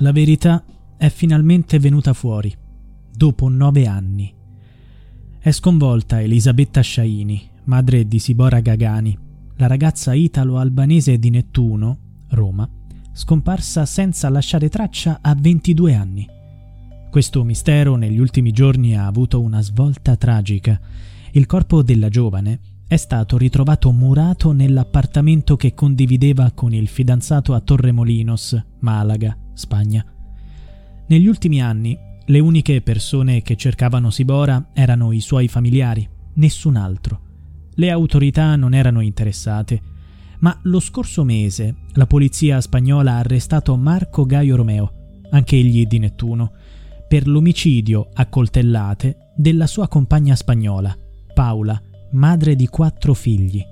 La verità è finalmente venuta fuori, dopo nove anni. È sconvolta Elisabetta Sciaini, madre di Sibora Gagani, la ragazza italo-albanese di Nettuno, Roma, scomparsa senza lasciare traccia a 22 anni. Questo mistero negli ultimi giorni ha avuto una svolta tragica. Il corpo della giovane è stato ritrovato murato nell'appartamento che condivideva con il fidanzato a Torremolinos, Malaga, Spagna. Negli ultimi anni le uniche persone che cercavano Sibora erano i suoi familiari, nessun altro. Le autorità non erano interessate, ma lo scorso mese la polizia spagnola ha arrestato Marco Gaio Romeo, anche egli di Nettuno, per l'omicidio a coltellate della sua compagna spagnola, Paola, madre di quattro figli.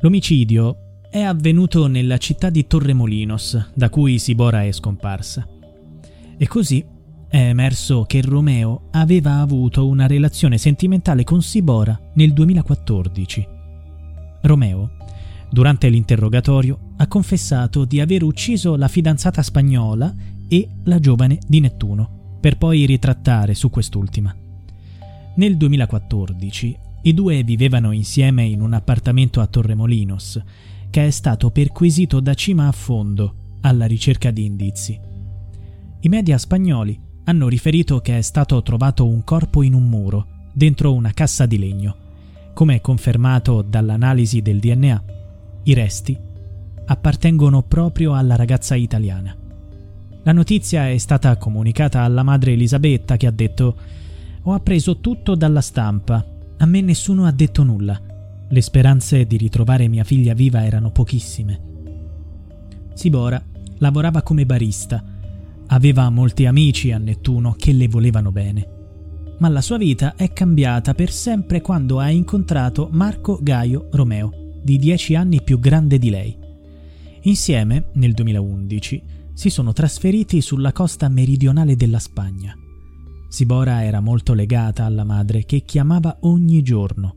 L'omicidio è avvenuto nella città di Torremolinos, da cui Sibora è scomparsa. E così è emerso che Romeo aveva avuto una relazione sentimentale con Sibora nel 2014. Romeo, durante l'interrogatorio, ha confessato di aver ucciso la fidanzata spagnola e la giovane di Nettuno, per poi ritrattare su quest'ultima. Nel 2014 i due vivevano insieme in un appartamento a Torremolinos, che è stato perquisito da cima a fondo alla ricerca di indizi. I media spagnoli hanno riferito che è stato trovato un corpo in un muro, dentro una cassa di legno. Come confermato dall'analisi del DNA, i resti appartengono proprio alla ragazza italiana. La notizia è stata comunicata alla madre Elisabetta che ha detto Ho appreso tutto dalla stampa, a me nessuno ha detto nulla. Le speranze di ritrovare mia figlia viva erano pochissime. Sibora lavorava come barista Aveva molti amici a Nettuno che le volevano bene. Ma la sua vita è cambiata per sempre quando ha incontrato Marco Gaio Romeo, di dieci anni più grande di lei. Insieme, nel 2011, si sono trasferiti sulla costa meridionale della Spagna. Sibora era molto legata alla madre che chiamava ogni giorno.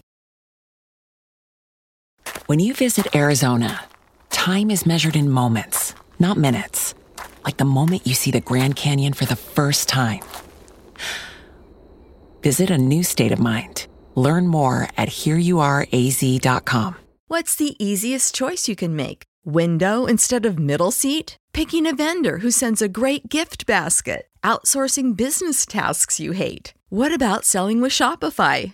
When you visit Arizona, time is measured in moments, not minutes. Like the moment you see the Grand Canyon for the first time. Visit a new state of mind. Learn more at hereyouareaz.com. What's the easiest choice you can make? Window instead of middle seat? Picking a vendor who sends a great gift basket? Outsourcing business tasks you hate? What about selling with Shopify?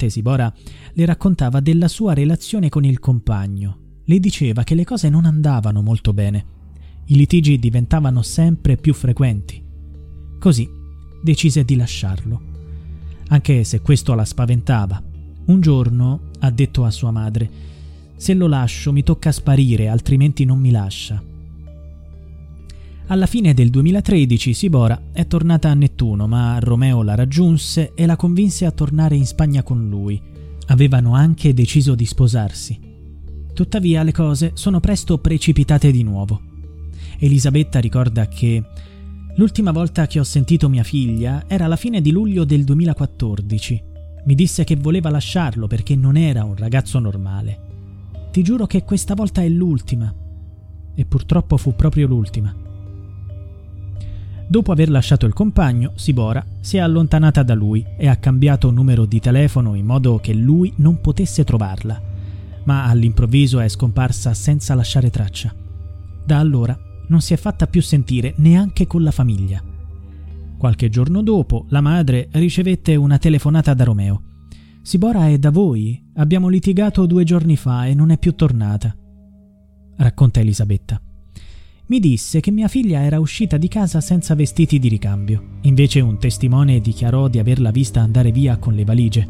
Tesibora le raccontava della sua relazione con il compagno. Le diceva che le cose non andavano molto bene. I litigi diventavano sempre più frequenti. Così decise di lasciarlo. Anche se questo la spaventava un giorno ha detto a sua madre, se lo lascio mi tocca sparire, altrimenti non mi lascia. Alla fine del 2013 Sibora è tornata a Nettuno, ma Romeo la raggiunse e la convinse a tornare in Spagna con lui. Avevano anche deciso di sposarsi. Tuttavia le cose sono presto precipitate di nuovo. Elisabetta ricorda che l'ultima volta che ho sentito mia figlia era alla fine di luglio del 2014 mi disse che voleva lasciarlo perché non era un ragazzo normale. Ti giuro che questa volta è l'ultima. E purtroppo fu proprio l'ultima. Dopo aver lasciato il compagno, Sibora si è allontanata da lui e ha cambiato numero di telefono in modo che lui non potesse trovarla, ma all'improvviso è scomparsa senza lasciare traccia. Da allora non si è fatta più sentire neanche con la famiglia. Qualche giorno dopo, la madre ricevette una telefonata da Romeo. Sibora è da voi? Abbiamo litigato due giorni fa e non è più tornata. Racconta Elisabetta. Mi disse che mia figlia era uscita di casa senza vestiti di ricambio. Invece un testimone dichiarò di averla vista andare via con le valigie.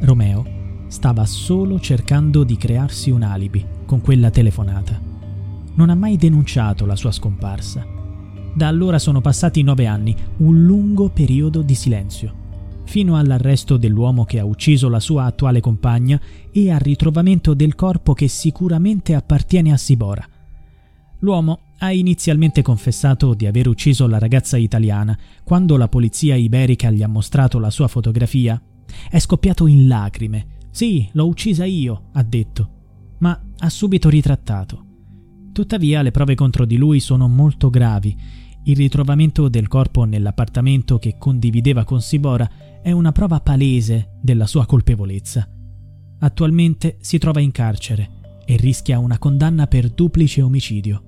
Romeo stava solo cercando di crearsi un alibi con quella telefonata. Non ha mai denunciato la sua scomparsa da allora sono passati nove anni, un lungo periodo di silenzio, fino all'arresto dell'uomo che ha ucciso la sua attuale compagna e al ritrovamento del corpo che sicuramente appartiene a Sibora. L'uomo ha inizialmente confessato di aver ucciso la ragazza italiana. Quando la polizia iberica gli ha mostrato la sua fotografia, è scoppiato in lacrime. Sì, l'ho uccisa io, ha detto, ma ha subito ritrattato. Tuttavia le prove contro di lui sono molto gravi. Il ritrovamento del corpo nell'appartamento che condivideva con Sibora è una prova palese della sua colpevolezza. Attualmente si trova in carcere e rischia una condanna per duplice omicidio.